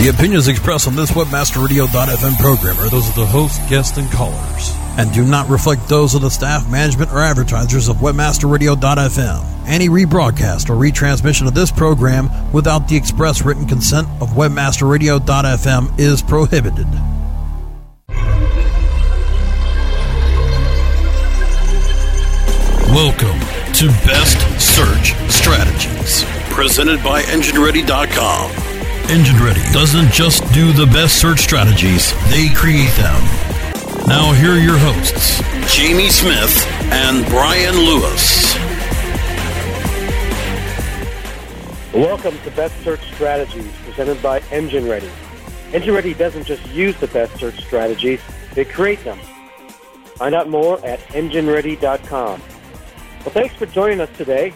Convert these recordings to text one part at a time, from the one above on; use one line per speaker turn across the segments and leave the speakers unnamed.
The opinions expressed on this WebmasterRadio.fm program are those of the host, guests, and callers, and do not reflect those of the staff, management, or advertisers of WebmasterRadio.fm. Any rebroadcast or retransmission of this program without the express written consent of WebmasterRadio.fm is prohibited. Welcome to Best Search Strategies, presented by EngineReady.com. Engine Ready doesn't just do the best search strategies, they create them. Now, here are your hosts, Jamie Smith and Brian Lewis.
Welcome to Best Search Strategies, presented by Engine Ready. Engine Ready doesn't just use the best search strategies, they create them. Find out more at EngineReady.com. Well, thanks for joining us today.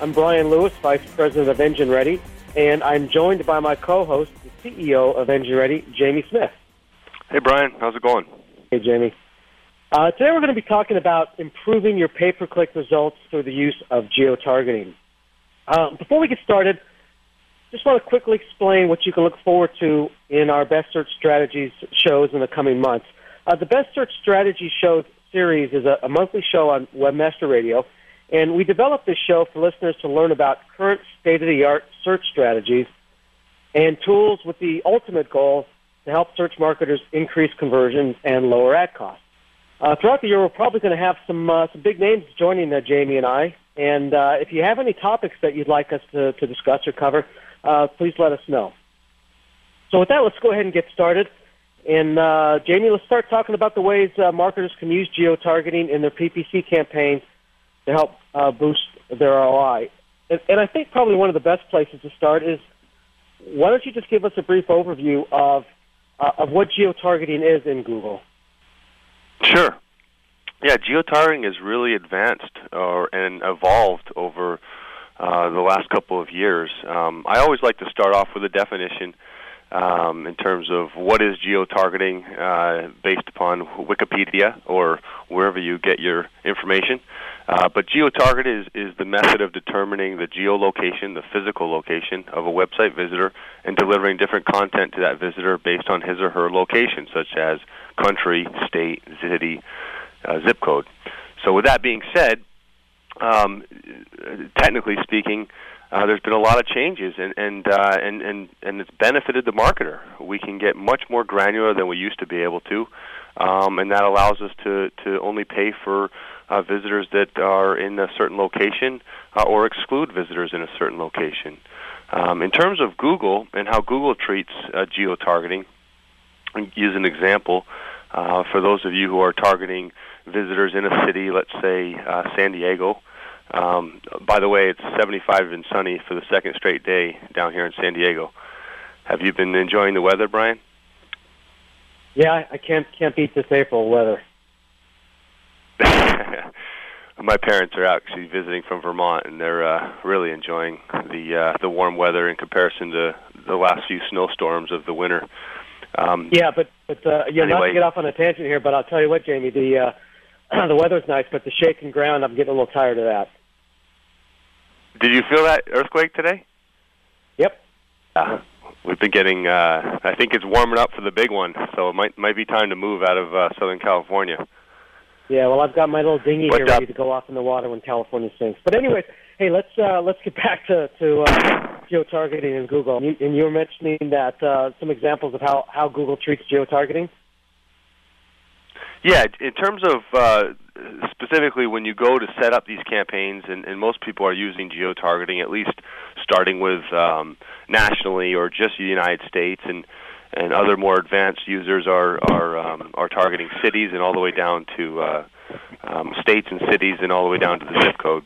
I'm Brian Lewis, Vice President of Engine Ready, and I'm joined by my co-host, the CEO of Engine Ready, Jamie Smith.
Hey, Brian. How's it going?
Hey, Jamie. Uh, today we're going to be talking about improving your pay-per-click results through the use of geo-targeting. Uh, before we get started, just want to quickly explain what you can look forward to in our Best Search Strategies shows in the coming months. Uh, the Best Search Strategy Show series is a, a monthly show on Webmaster Radio, and we developed this show for listeners to learn about current state-of-the-art search strategies and tools with the ultimate goal to help search marketers increase conversions and lower ad costs. Uh, throughout the year, we're probably going to have some uh, some big names joining uh, Jamie and I. And uh, if you have any topics that you'd like us to, to discuss or cover, uh, please let us know. So with that, let's go ahead and get started. And uh, Jamie, let's start talking about the ways uh, marketers can use geo-targeting in their PPC campaigns to help uh, boost their ROI. And, and I think probably one of the best places to start is why don't you just give us a brief overview of uh, of what geo-targeting is in Google?
Sure. Yeah, geo-targeting is really advanced or and evolved over uh, the last couple of years. Um, I always like to start off with a definition um, in terms of what is geo-targeting uh, based upon Wikipedia or wherever you get your information. Uh, but geo-target is, is the method of determining the geolocation, the physical location of a website visitor, and delivering different content to that visitor based on his or her location, such as country, state, city, uh, zip code. So, with that being said, um, technically speaking, uh, there's been a lot of changes, and and, uh, and and and it's benefited the marketer. We can get much more granular than we used to be able to, um, and that allows us to to only pay for uh, visitors that are in a certain location uh, or exclude visitors in a certain location. Um, in terms of Google and how Google treats uh, geo targeting, use an example uh, for those of you who are targeting visitors in a city, let's say uh, San Diego. Um, by the way, it's 75 and sunny for the second straight day down here in San Diego. Have you been enjoying the weather, Brian?
Yeah, I can't can't beat this April weather.
My parents are actually visiting from Vermont, and they're uh, really enjoying the uh, the warm weather in comparison to the last few snowstorms of the winter.
Um, yeah, but but uh, yeah, anyway. not to get off on a tangent here, but I'll tell you what, Jamie, the uh, the weather's nice, but the shaking ground, I'm getting a little tired of that.
Did you feel that earthquake today?
Yep.
Uh, we've been getting. Uh, I think it's warming up for the big one, so it might might be time to move out of uh, Southern California.
Yeah, well, I've got my little dinghy here ready to go off in the water when California sinks. But anyways, hey, let's uh, let's get back to to uh, geo-targeting in Google. And you, and you were mentioning that uh, some examples of how how Google treats geo-targeting.
Yeah, in terms of uh, specifically when you go to set up these campaigns, and, and most people are using geo-targeting, at least starting with um, nationally or just the United States, and and other more advanced users are are um, are targeting cities and all the way down to uh, um, states and cities and all the way down to the zip code.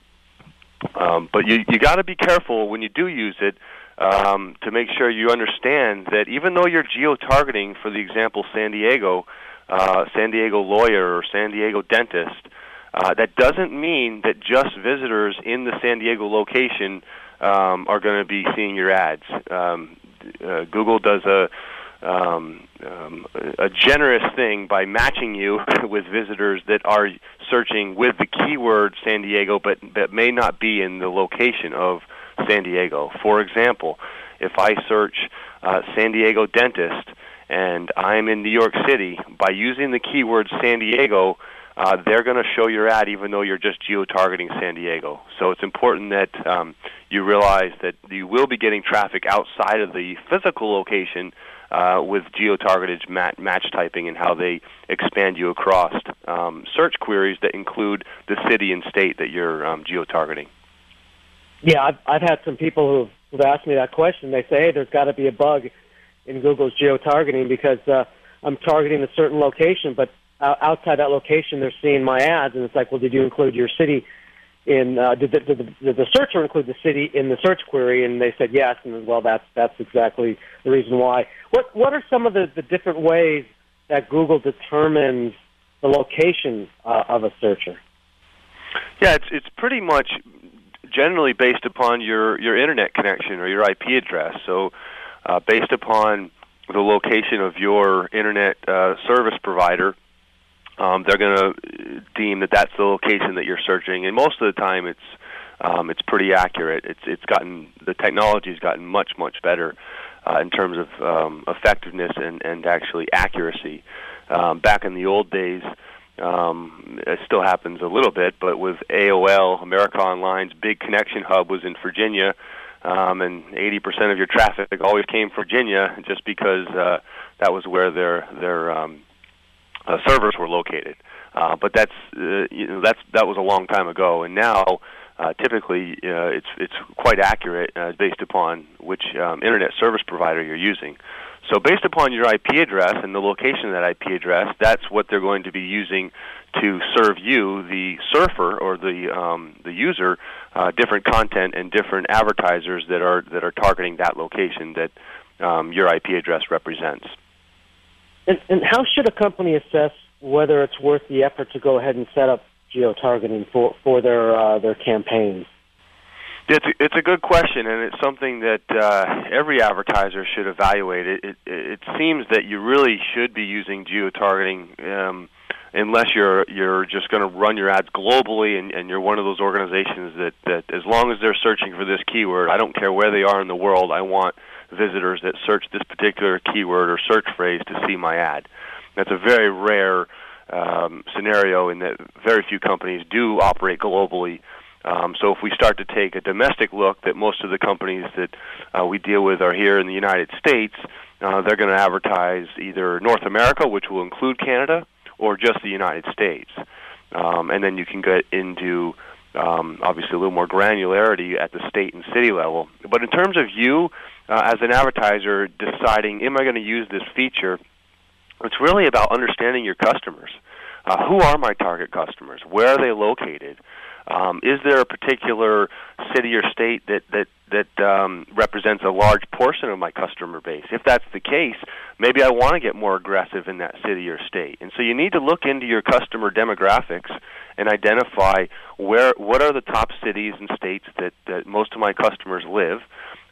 Um, but you you got to be careful when you do use it um, to make sure you understand that even though you're geo-targeting, for the example, San Diego uh, San Diego lawyer or San Diego dentist, uh, that doesn't mean that just visitors in the San Diego location um, are going to be seeing your ads. Um, uh, Google does a um, um, a generous thing by matching you with visitors that are searching with the keyword San Diego, but that may not be in the location of San Diego. For example, if I search uh, San Diego dentist and I'm in New York City, by using the keyword San Diego, uh, they're going to show your ad even though you're just geo-targeting San Diego. So it's important that um, you realize that you will be getting traffic outside of the physical location uh, with geo-targeted mat- match typing and how they expand you across um, search queries that include the city and state that you're um, geo-targeting.
Yeah, I've, I've had some people who've, who've asked me that question. They say, hey, there's got to be a bug in Google's geo-targeting because uh, I'm targeting a certain location, but outside that location, they're seeing my ads, and it's like, well, did you include your city in? Uh, did, the, did, the, did the searcher include the city in the search query? And they said yes, and well, that's that's exactly the reason why. What what are some of the, the different ways that Google determines the location uh, of a searcher?
Yeah, it's it's pretty much generally based upon your your internet connection or your IP address. So, uh, based upon the location of your internet uh, service provider, um, they're going to deem that that's the location that you're searching, and most of the time it's um, it's pretty accurate. It's it's gotten the technology's gotten much much better uh, in terms of um, effectiveness and and actually accuracy. Um, back in the old days, um, it still happens a little bit, but with AOL, America Online's big connection hub was in Virginia, um, and 80% of your traffic always came from Virginia, just because uh, that was where their their um, uh, servers were located. Uh, but that's uh, you know that's that was a long time ago, and now uh, typically uh, it's it's quite accurate uh, based upon which um, internet service provider you're using. So based upon your IP address and the location of that IP address, that's what they're going to be using to serve you, the surfer or the um, the user, uh, different content and different advertisers that are that are targeting that location that um, your IP address represents.
And, and how should a company assess whether it's worth the effort to go ahead and set up geo targeting for for their uh, their campaigns?
It's a, it's a good question, and it's something that uh, every advertiser should evaluate. It, it it seems that you really should be using geo targeting. Um, unless you're you're just going to run your ads globally and, and you're one of those organizations that, that as long as they're searching for this keyword, I don't care where they are in the world, I want visitors that search this particular keyword or search phrase to see my ad. That's a very rare um, scenario in that very few companies do operate globally. Um, so if we start to take a domestic look, that most of the companies that uh, we deal with are here in the United States, uh, they're going to advertise either North America, which will include Canada, or just the United States. Um, and then you can get into um, obviously a little more granularity at the state and city level. But in terms of you uh, as an advertiser deciding, am I going to use this feature? It's really about understanding your customers. Uh, who are my target customers? Where are they located? Um, is there a particular city or state that that that um, represents a large portion of my customer base? If that's the case, maybe I want to get more aggressive in that city or state. And so you need to look into your customer demographics and identify where what are the top cities and states that, that most of my customers live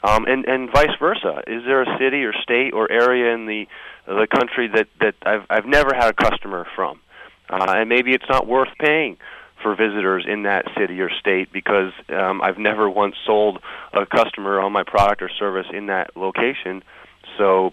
um, and and vice versa. Is there a city or state or area in the the country that that I've I've never had a customer from, uh, and maybe it's not worth paying for visitors in that city or state because um, I've never once sold a customer on my product or service in that location, so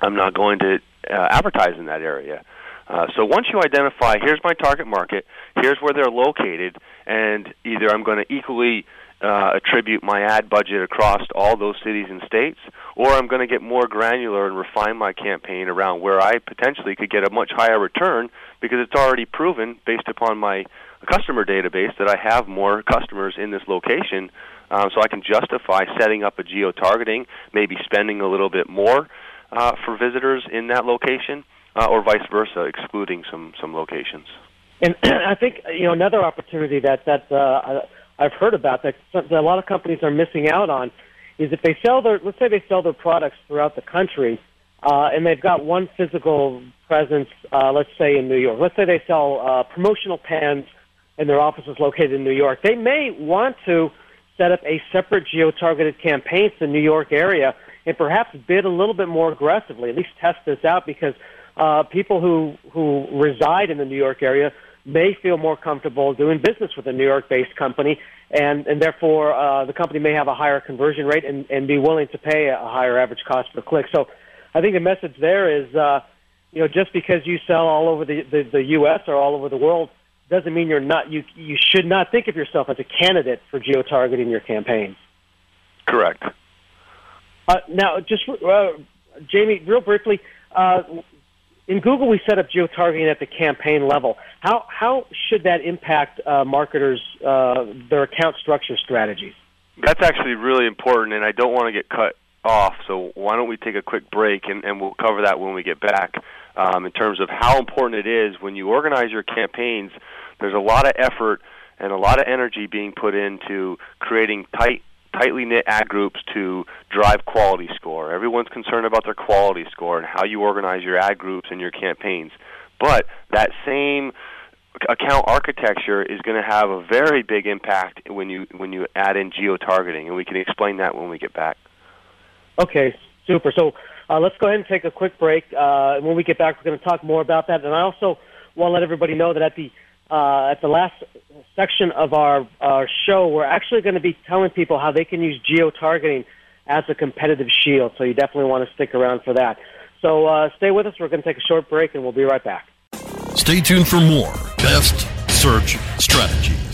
I'm not going to uh, advertise in that area. Uh, so once you identify, here's my target market, here's where they're located, and either I'm going to equally uh, attribute my ad budget across all those cities and states, or I'm going to get more granular and refine my campaign around where I potentially could get a much higher return because it's already proven based upon my customer database that I have more customers in this location. Um, so I can justify setting up a geo targeting, maybe spending a little bit more uh, for visitors in that location, uh, or vice versa, excluding some some locations.
And I think you know another opportunity that that uh, I've heard about that, that a lot of companies are missing out on is if they sell their, let's say they sell their products throughout the country, uh, and they've got one physical presence, uh, let's say in New York. Let's say they sell uh, promotional pens and their office is located in New York. They may want to set up a separate geo-targeted campaign for the New York area and perhaps bid a little bit more aggressively, at least test this out because uh, people who, who reside in the New York area may feel more comfortable doing business with a New York based company and and therefore uh, the company may have a higher conversion rate and, and be willing to pay a higher average cost per click. So I think the message there is, uh, you know, just because you sell all over the, the, the U.S. or all over the world doesn't mean you're not you you should not think of yourself as a candidate for geo targeting your campaigns.
Correct.
Uh, now, just uh, Jamie, real briefly, uh, in Google, we set up geo targeting at the campaign level. How how should that impact uh, marketers uh, their account structure strategies?
That's actually really important, and I don't want to get cut off. So why don't we take a quick break, and, and we'll cover that when we get back. Um, in terms of how important it is when you organize your campaigns, there's a lot of effort and a lot of energy being put into creating tight tightly knit ad groups to drive quality score. Everyone's concerned about their quality score and how you organize your ad groups and your campaigns. But that same account architecture is going to have a very big impact when you when you add in geo targeting, and we can explain that when we get back.
Okay, super. So uh, let's go ahead and take a quick break. Uh, when we get back, we're going to talk more about that. And I also want to let everybody know that at the uh, at the last section of our, our show, we're actually going to be telling people how they can use geo targeting as a competitive shield. So you definitely want to stick around for that. So uh, stay with us. We're going to take a short break, and we'll be right back.
Stay tuned for more best search strategies.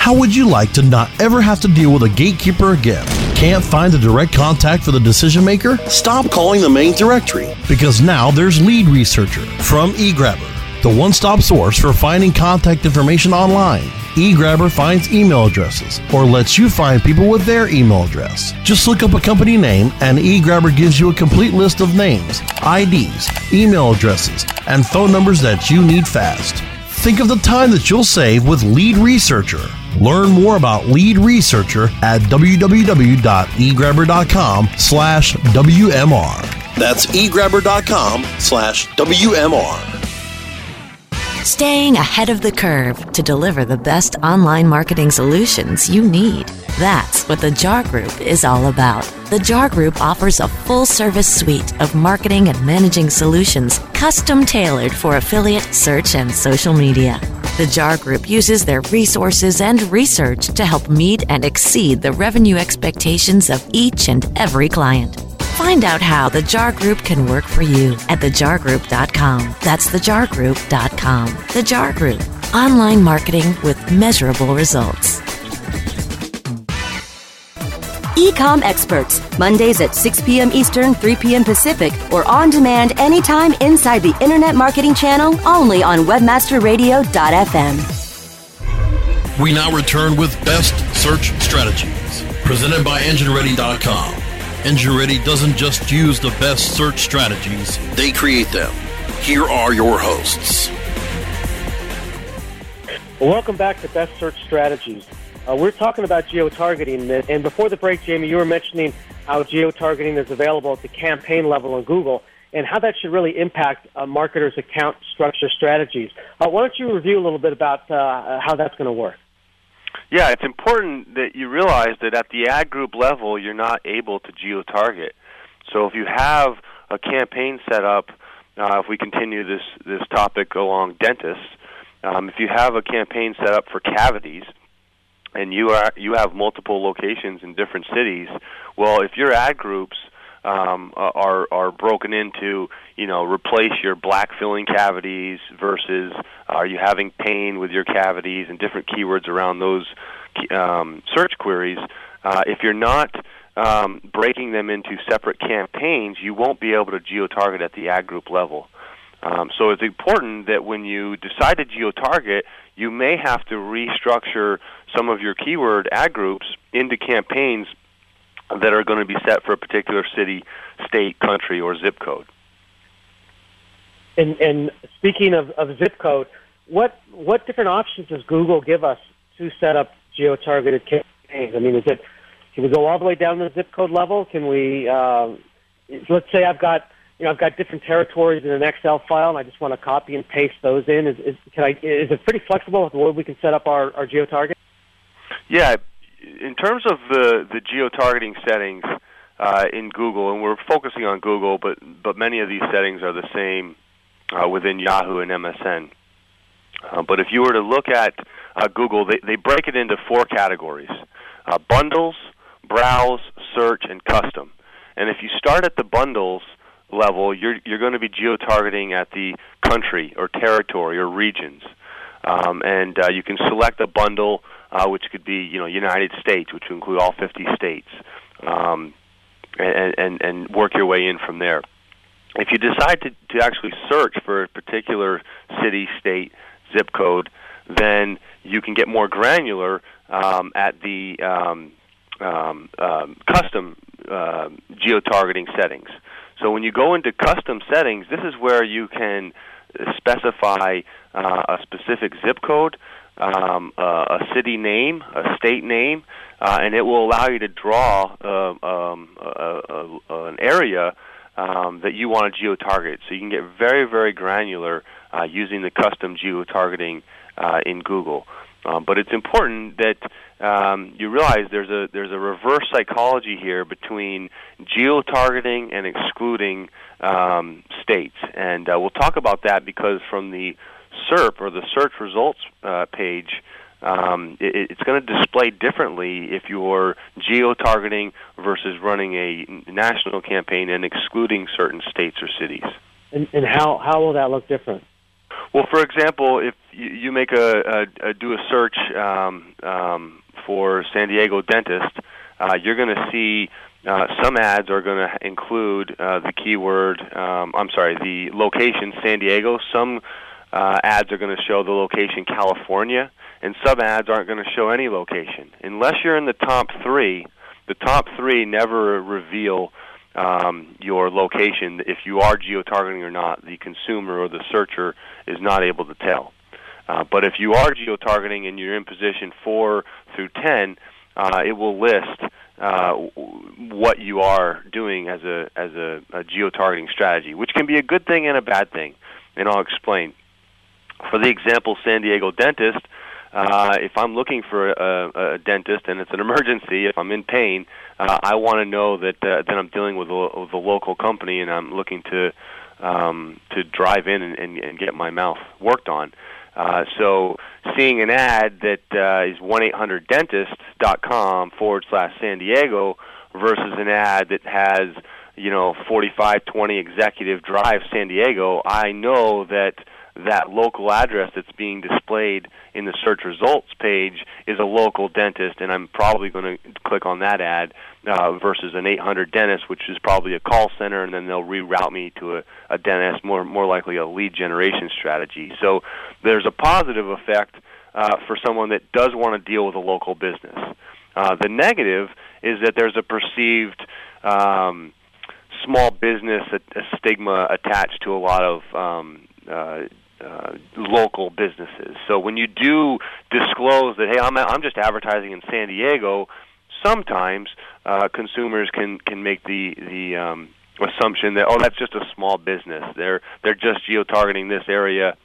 How would you like to not ever have to deal with a gatekeeper again? Can't find a direct contact for the decision maker? Stop calling the main directory because now there's Lead Researcher from eGrabber, the one stop source for finding contact information online. eGrabber finds email addresses or lets you find people with their email address. Just look up a company name and eGrabber gives you a complete list of names, IDs, email addresses, and phone numbers that you need fast. Think of the time that you'll save with Lead Researcher. Learn more about Lead Researcher at www.egrabber.com slash WMR. That's egrabber.com slash WMR.
Staying ahead of the curve to deliver the best online marketing solutions you need. That's what the JAR Group is all about. The JAR Group offers a full service suite of marketing and managing solutions custom tailored for affiliate, search, and social media. The JAR Group uses their resources and research to help meet and exceed the revenue expectations of each and every client. Find out how the JAR Group can work for you at thejargroup.com. That's thejargroup.com. The JAR Group, online marketing with measurable results.
Ecom Experts, Mondays at 6 p.m. Eastern, 3 p.m. Pacific, or on demand anytime inside the Internet Marketing Channel only on WebmasterRadio.fm.
We now return with Best Search Strategies, presented by EngineReady.com. Engine Ready doesn't just use the best search strategies, they create them. Here are your hosts.
Welcome back to Best Search Strategies. Uh, we're talking about geo-targeting, and before the break, Jamie, you were mentioning how geo-targeting is available at the campaign level on Google, and how that should really impact uh, marketers' account structure strategies. Uh, why don't you review a little bit about uh, how that's going to work?
Yeah, it's important that you realize that at the ad group level, you're not able to geo target. So if you have a campaign set up, uh, if we continue this this topic along dentists, um, if you have a campaign set up for cavities, and you are you have multiple locations in different cities, well, if your ad groups um, are are broken into you know replace your black filling cavities versus are you having pain with your cavities and different keywords around those um, search queries. Uh, if you're not um, breaking them into separate campaigns, you won't be able to geo target at the ad group level. Um, so it's important that when you decide to geo-target, you may have to restructure some of your keyword ad groups into campaigns that are going to be set for a particular city, state, country, or zip code.
And, and speaking of, of zip code, what what different options does Google give us to set up geo-targeted campaigns? I mean, is it can we go all the way down to the zip code level? Can we? Uh, let's say I've got you know I've got different territories in an Excel file, and I just want to copy and paste those in. Is, is can I? Is it pretty flexible with the way we can set up our, our geo-target?
Yeah, in terms of the the geo-targeting settings uh, in Google, and we're focusing on Google, but but many of these settings are the same uh, within Yahoo and MSN. Uh, but if you were to look at uh, Google, they, they break it into four categories uh, bundles, browse, search, and custom. And if you start at the bundles level, you're, you're going to be geo targeting at the country or territory or regions. Um, and uh, you can select a bundle, uh, which could be you know United States, which would include all 50 states, um, and, and, and work your way in from there. If you decide to, to actually search for a particular city, state, zip code, then you can get more granular um, at the um, um, um, custom uh, geo-targeting settings. So when you go into custom settings, this is where you can specify uh, a specific zip code, um, uh, a city name, a state name, uh, and it will allow you to draw uh, um, a, a, an area um, that you want to geo-target. So you can get very, very granular uh, using the custom geo-targeting uh, in Google. Um, but it's important that um, you realize there's a there's a reverse psychology here between geo-targeting and excluding um, states, and uh, we'll talk about that because from the SERP or the search results uh, page, um, it, it's going to display differently if you're geo-targeting versus running a national campaign and excluding certain states or cities.
And, and how how will that look different?
Well, for example, if you, you make a, a, a do a search um, um, for San Diego dentist, uh, you're going to see uh, some ads are going to include uh, the keyword. Um, I'm sorry, the location San Diego. Some uh, ads are going to show the location California, and some ads aren't going to show any location unless you're in the top three. The top three never reveal um, your location. If you are geo-targeting or not, the consumer or the searcher is not able to tell. Uh, but if you are geo-targeting and you're in position four through ten, uh, it will list uh, what you are doing as a as a, a geo-targeting strategy, which can be a good thing and a bad thing, and I'll explain. For the example, San Diego dentist, uh, if I'm looking for a, a dentist and it's an emergency, if I'm in pain, uh, I want to know that uh, that I'm dealing with a, with a local company and I'm looking to um, to drive in and, and, and get my mouth worked on. Uh, so seeing an ad that uh, is one eight hundred dentist.com forward slash San Diego versus an ad that has you know forty five twenty executive drive San Diego, I know that that local address that's being displayed in the search results page is a local dentist, and I'm probably going to click on that ad uh, versus an 800 dentist, which is probably a call center, and then they'll reroute me to a, a dentist, more more likely a lead generation strategy. So there's a positive effect uh, for someone that does want to deal with a local business. Uh, the negative is that there's a perceived um, small business a, a stigma attached to a lot of um, uh, uh, local businesses. So when you do disclose that, hey, I'm I'm just advertising in San Diego, sometimes uh, consumers can can make the the um, assumption that oh, that's just a small business. They're they're just geo targeting this area.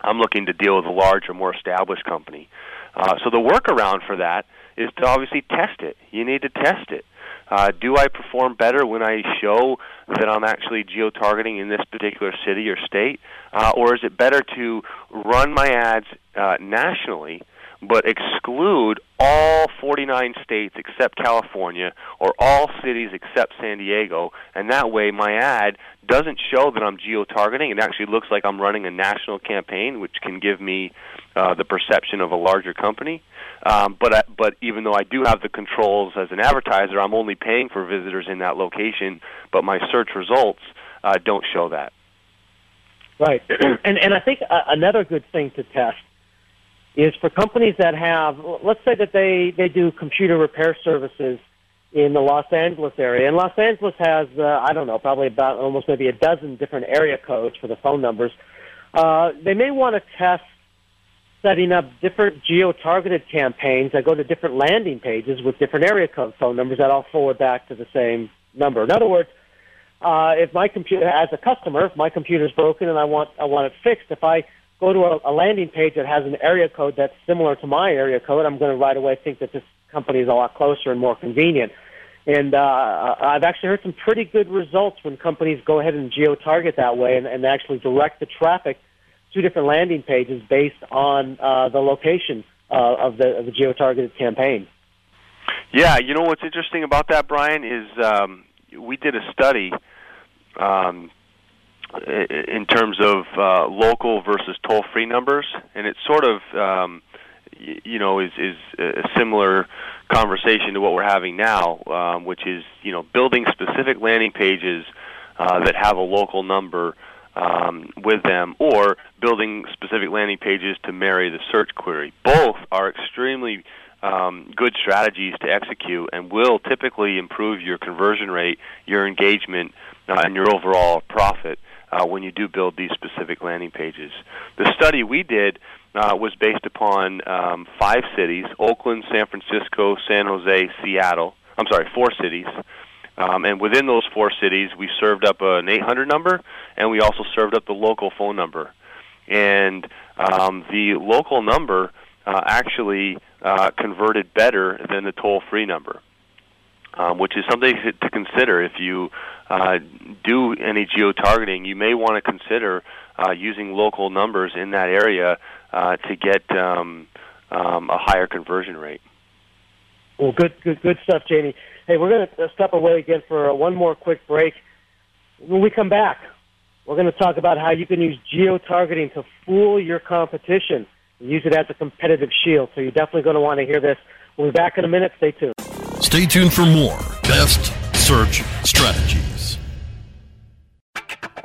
I'm looking to deal with a large or more established company. Uh, so the workaround for that is to obviously test it. You need to test it. Uh, do I perform better when I show that I'm actually geo targeting in this particular city or state? Uh, or is it better to run my ads uh, nationally but exclude all 49 states except California or all cities except San Diego? And that way my ad doesn't show that I'm geo targeting. It actually looks like I'm running a national campaign, which can give me uh, the perception of a larger company. Um, but I, but even though I do have the controls as an advertiser, I'm only paying for visitors in that location. But my search results uh, don't show that.
Right, and and I think uh, another good thing to test is for companies that have, let's say that they they do computer repair services in the Los Angeles area, and Los Angeles has uh, I don't know probably about almost maybe a dozen different area codes for the phone numbers. Uh, they may want to test setting up different geo-targeted campaigns that go to different landing pages with different area code phone numbers that all forward back to the same number. In other words, uh, if my computer, as a customer, if my computer's broken and I want I want it fixed, if I go to a, a landing page that has an area code that's similar to my area code, I'm going to right away think that this company is a lot closer and more convenient. And uh, I've actually heard some pretty good results when companies go ahead and geo-target that way and, and actually direct the traffic two different landing pages based on uh, the location uh, of the of the geo-targeted campaign.
Yeah, you know what's interesting about that, Brian, is um, we did a study um, in terms of uh, local versus toll-free numbers, and it sort of um, you know is is a similar conversation to what we're having now, um, which is you know building specific landing pages uh, that have a local number um, with them, or building specific landing pages to marry the search query. Both are extremely um, good strategies to execute and will typically improve your conversion rate, your engagement, uh, and your overall profit uh, when you do build these specific landing pages. The study we did uh, was based upon um, five cities Oakland, San Francisco, San Jose, Seattle. I'm sorry, four cities. Um, and within those four cities, we served up an 800 number, and we also served up the local phone number. And um, the local number uh, actually uh, converted better than the toll-free number, um, which is something to consider if you uh, do any geo-targeting. You may want to consider uh, using local numbers in that area uh, to get um, um, a higher conversion rate.
Well, good, good, good stuff, Jamie. Hey, we're going to uh, step away again for uh, one more quick break. When we come back, we're going to talk about how you can use geo-targeting to fool your competition and use it as a competitive shield. So you're definitely going to want to hear this. We'll be back in a minute. Stay tuned.
Stay tuned for more Best Search Strategies.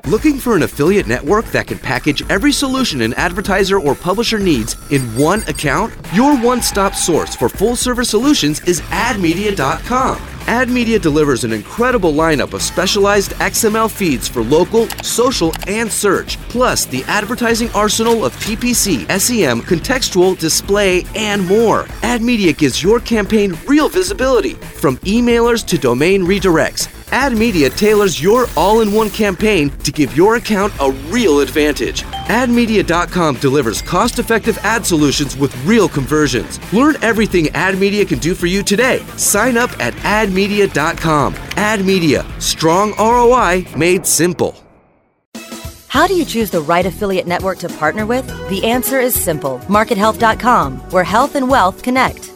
Looking for an affiliate network that can package every solution an advertiser or publisher needs in one account? Your one stop source for full service solutions is admedia.com. AdMedia delivers an incredible lineup of specialized XML feeds for local, social, and search, plus the advertising arsenal of PPC, SEM, contextual, display, and more. AdMedia gives your campaign real visibility, from emailers to domain redirects. AdMedia tailors your all in one campaign to give your account a real advantage. AdMedia.com delivers cost effective ad solutions with real conversions. Learn everything AdMedia can do for you today. Sign up at AdMedia.com. AdMedia, strong ROI made simple.
How do you choose the right affiliate network to partner with? The answer is simple MarketHealth.com, where health and wealth connect.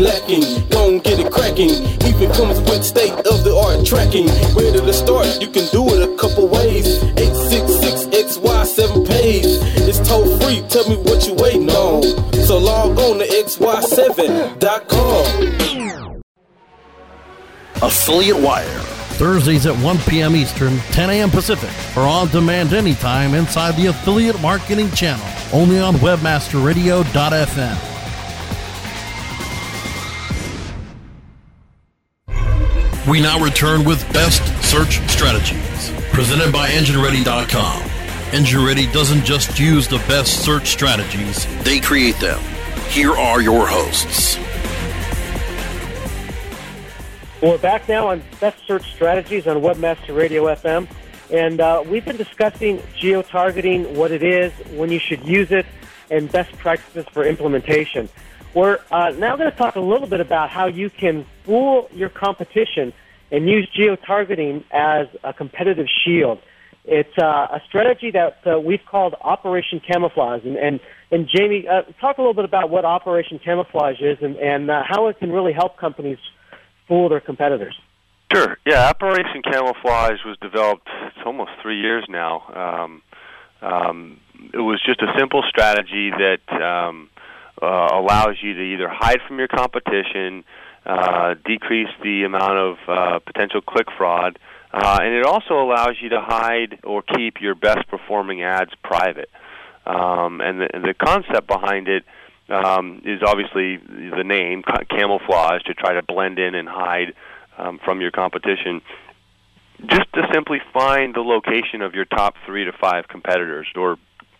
lacking. Don't get it cracking. Even comes with state of the art tracking. Where to start? You can do it a couple ways. 866XY7 pays. It's toll free. Tell me what you waiting on. So log on to XY7.com.
Affiliate Wire. Thursdays at 1 p.m. Eastern, 10 a.m. Pacific, or on demand anytime inside the Affiliate Marketing Channel, only on WebmasterRadio.fm. We now return with Best Search Strategies, presented by EngineReady.com. EngineReady doesn't just use the best search strategies, they create them. Here are your hosts.
We're back now on Best Search Strategies on Webmaster Radio FM. And uh, we've been discussing geo-targeting, what it is, when you should use it, and best practices for implementation. We're uh, now going to talk a little bit about how you can fool your competition and use geo-targeting as a competitive shield. It's uh, a strategy that uh, we've called Operation Camouflage. And, and, and Jamie, uh, talk a little bit about what Operation Camouflage is and, and uh, how it can really help companies – fool their competitors.
Sure. Yeah, Operation Camouflage was developed. It's almost three years now. Um, um, it was just a simple strategy that um, uh, allows you to either hide from your competition, uh, decrease the amount of uh, potential click fraud, uh, and it also allows you to hide or keep your best performing ads private. Um, and, the, the concept behind it um, is obviously the name camouflage to try to blend in and hide um, from your competition. Just to simply find the location of your top three to five competitors, or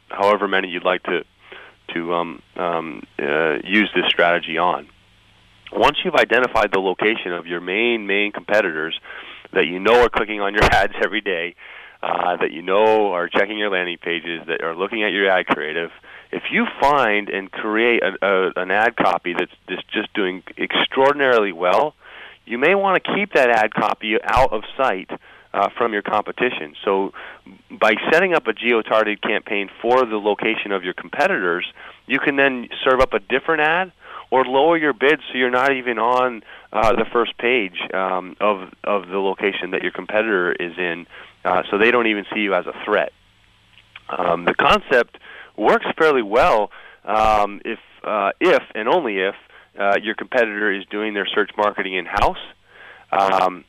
however many you'd like to to um, um, uh, use this strategy on. Once you've identified the location of your main main competitors that you know are clicking on your ads every day, uh, that you know are checking your landing pages, that are looking at your ad creative, if you find and create a, a, an ad copy that's just, doing extraordinarily well, you may want to keep that ad copy out of sight uh, from your competition. So, by setting up a geo-targeted campaign for the location of your competitors, you can then serve up a different ad or lower your bids so you're not even on uh, the first page um, of of the location that your competitor is in, uh, so they don't even see you as a threat. Um, the concept works fairly well um, if uh, if and only if uh, your competitor is doing their search marketing in house. Um,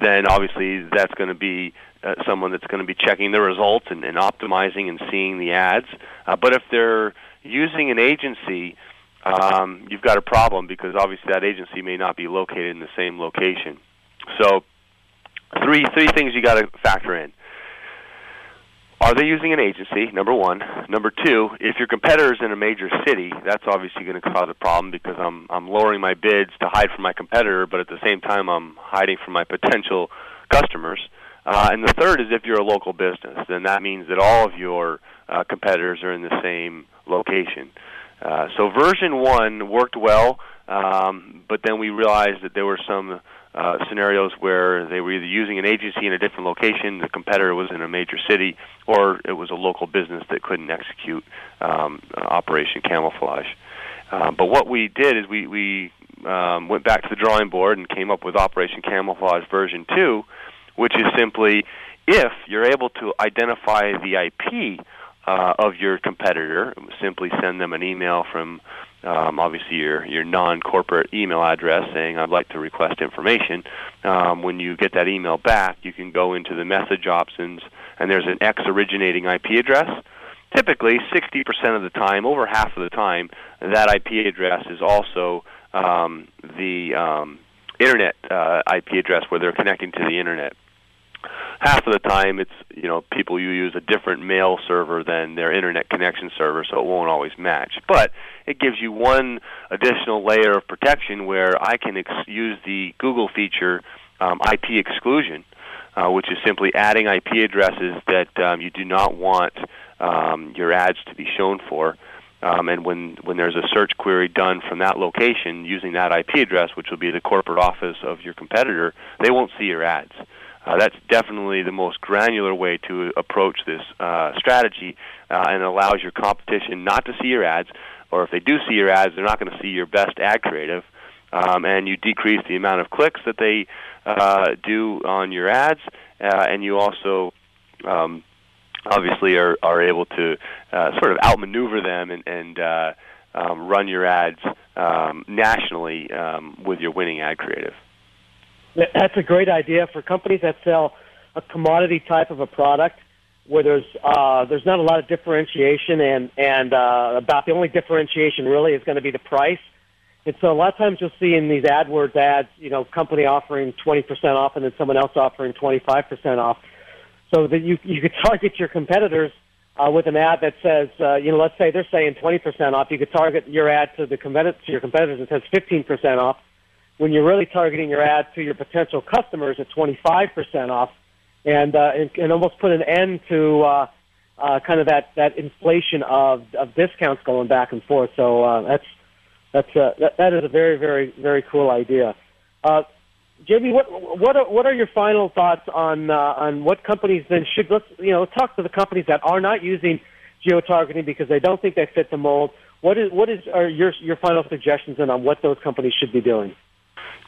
then obviously that's going to be uh, someone that's going to be checking the results and, and optimizing and seeing the ads. Uh, but if they're using an agency, um, you've got a problem because obviously that agency may not be located in the same location. So, three three things you got to factor in. Are they using an agency? Number one. Number two, if your competitor is in a major city, that's obviously going to cause a problem because I'm I'm lowering my bids to hide from my competitor, but at the same time I'm hiding from my potential customers. Uh, and the third is if you're a local business, then that means that all of your uh, competitors are in the same location. Uh, so version one worked well, um, but then we realized that there were some uh, scenarios where they were either using an agency in a different location, the competitor was in a major city, or it was a local business that couldn't execute um, uh, Operation Camouflage. Uh, but what we did is we, we um, went back to the drawing board and came up with Operation Camouflage version 2, which is simply if you're able to identify the IP uh, of your competitor, simply send them an email from um, obviously your your non-corporate email address saying I'd like to request information. Um, when you get that email back, you can go into the message options, and there's an X originating IP address. Typically, 60% of the time, over half of the time, that IP address is also um, the um, internet uh, IP address where they're connecting to the internet half of the time it's you know people you use a different mail server than their internet connection server so it won't always match but it gives you one additional layer of protection where i can ex- use the google feature um, ip exclusion uh, which is simply adding ip addresses that um, you do not want um, your ads to be shown for um, and when, when there's a search query done from that location using that IP address, which will be the corporate office of your competitor, they won't see your ads. Uh, that's definitely the most granular way to approach this uh, strategy uh, and allows your competition not to see your ads, or if they do see your ads, they're not going to see your best ad creative, um, and you decrease the amount of clicks that they uh, do on your ads, uh, and you also um, obviously are, are able to uh, sort of outmaneuver them and, and uh, um, run your ads um, nationally um, with your winning ad creative.
That's a great idea for companies that sell a commodity type of a product where there's uh, there's not a lot of differentiation and and uh, about the only differentiation really is going to be the price. And so a lot of times you'll see in these AdWords ads, you know, company offering 20% off and then someone else offering 25% off. So that you you could target your competitors uh, with an ad that says, uh, you know, let's say they're saying 20% off. You could target your ad to the competitor, to your competitors that says 15% off when you're really targeting your ad to your potential customers at 25% off, and uh, and, and almost put an end to uh, uh, kind of that that inflation of of discounts going back and forth. So uh, that's that's uh, that, that is a very very very cool idea. Uh, Jamie, what what are, what are your final thoughts on uh, on what companies then should let's you know talk to the companies that are not using geo targeting because they don't think they fit the mold. What is what is are your your final suggestions and on what those companies should be doing?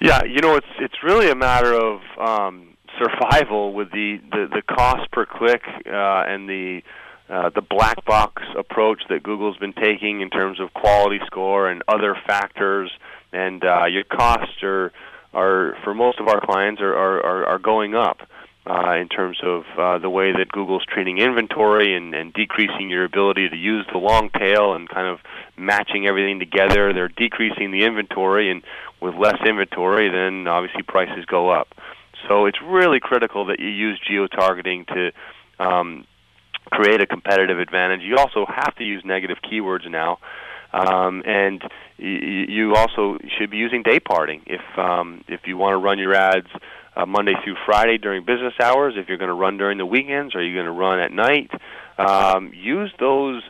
Yeah, you know it's it's really a matter of um, survival with the, the, the cost per click uh, and the uh, the black box approach that Google's been taking in terms of quality score and other factors, and uh, your costs are are for most of our clients are are, are going up. Uh, in terms of uh, the way that Google's treating inventory and, and decreasing your ability to use the long tail and kind of matching everything together. They're decreasing the inventory, and with less inventory, then obviously prices go up. So it's really critical that you use geo targeting to um, create a competitive advantage. You also have to use negative keywords now. Um, and you also should be using day parting if um, if you want to run your ads uh, Monday through Friday during business hours. If you're going to run during the weekends, or you're going to run at night, um, use those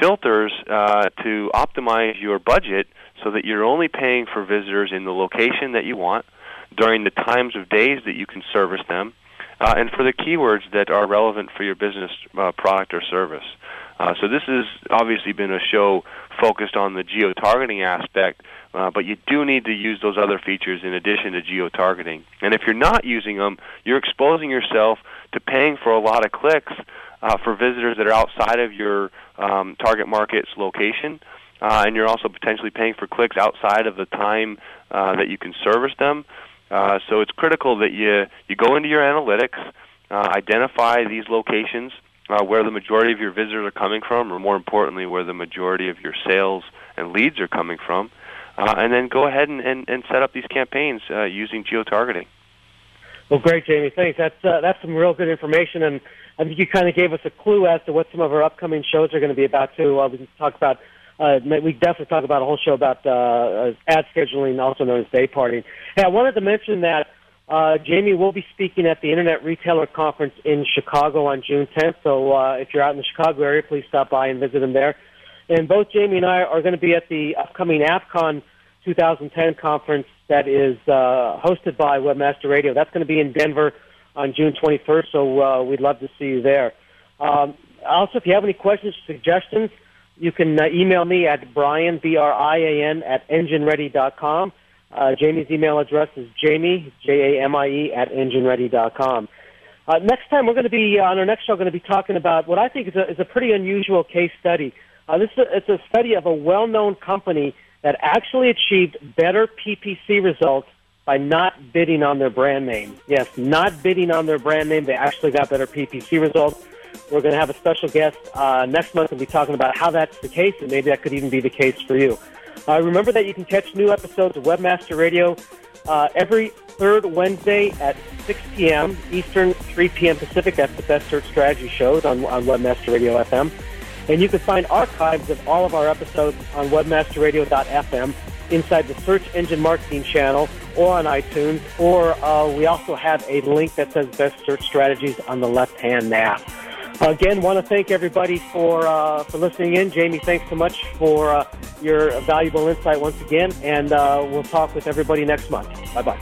filters uh, to optimize your budget so that you're only paying for visitors in the location that you want during the times of days that you can service them, uh, and for the keywords that are relevant for your business uh, product or service. Uh, so this has obviously been a show focused on the geo targeting aspect, uh, but you do need to use those other features in addition to geo targeting. And if you're not using them, you're exposing yourself to paying for a lot of clicks uh, for visitors that are outside of your um, target market's location. Uh, and you're also potentially paying for clicks outside of the time uh, that you can service them. Uh, so it's critical that you you go into your analytics, uh, identify these locations uh, where the majority of your visitors are coming from, or more importantly, where the majority of your sales and leads are coming from, uh, and then go ahead and, and, and set up these campaigns uh, using geo targeting.
Well, great, Jamie. Thanks. That's uh, that's some real good information, and I think you kind of gave us a clue as to what some of our upcoming shows are going to be about too. Uh, we can talk about uh, we definitely talk about a whole show about uh, uh, ad scheduling, also known as day parting. Hey, I wanted to mention that uh, Jamie will be speaking at the Internet Retailer Conference in Chicago on June 10th. So uh, if you're out in the Chicago area, please stop by and visit him there. And both Jamie and I are going to be at the upcoming AFCON 2010 conference that is uh, hosted by Webmaster Radio. That's going to be in Denver on June 21st. So uh, we'd love to see you there. Um, also, if you have any questions, or suggestions you can uh, email me at Brian, B-R-I-A-N, at engineready.com. Uh, Jamie's email address is jamie, J-A-M-I-E, at engineready.com. Uh, next time, we're going to be, uh, on our next show, going to be talking about what I think is a, is a pretty unusual case study. Uh, this is a, it's a study of a well-known company that actually achieved better PPC results by not bidding on their brand name. Yes, not bidding on their brand name. They actually got better PPC results. We're going to have a special guest uh, next month and be talking about how that's the case, and maybe that could even be the case for you. Uh, remember that you can catch new episodes of Webmaster Radio uh, every third Wednesday at 6 p.m. Eastern, 3 p.m. Pacific. That's the best search strategy shows on, on Webmaster Radio FM. And you can find archives of all of our episodes on webmasterradio.fm inside the search engine marketing channel or on iTunes. Or uh, we also have a link that says best search strategies on the left hand nav. Again, want to thank everybody for uh, for listening in. Jamie, thanks so much for uh, your valuable insight once again, and uh, we'll talk with everybody next month. Bye bye.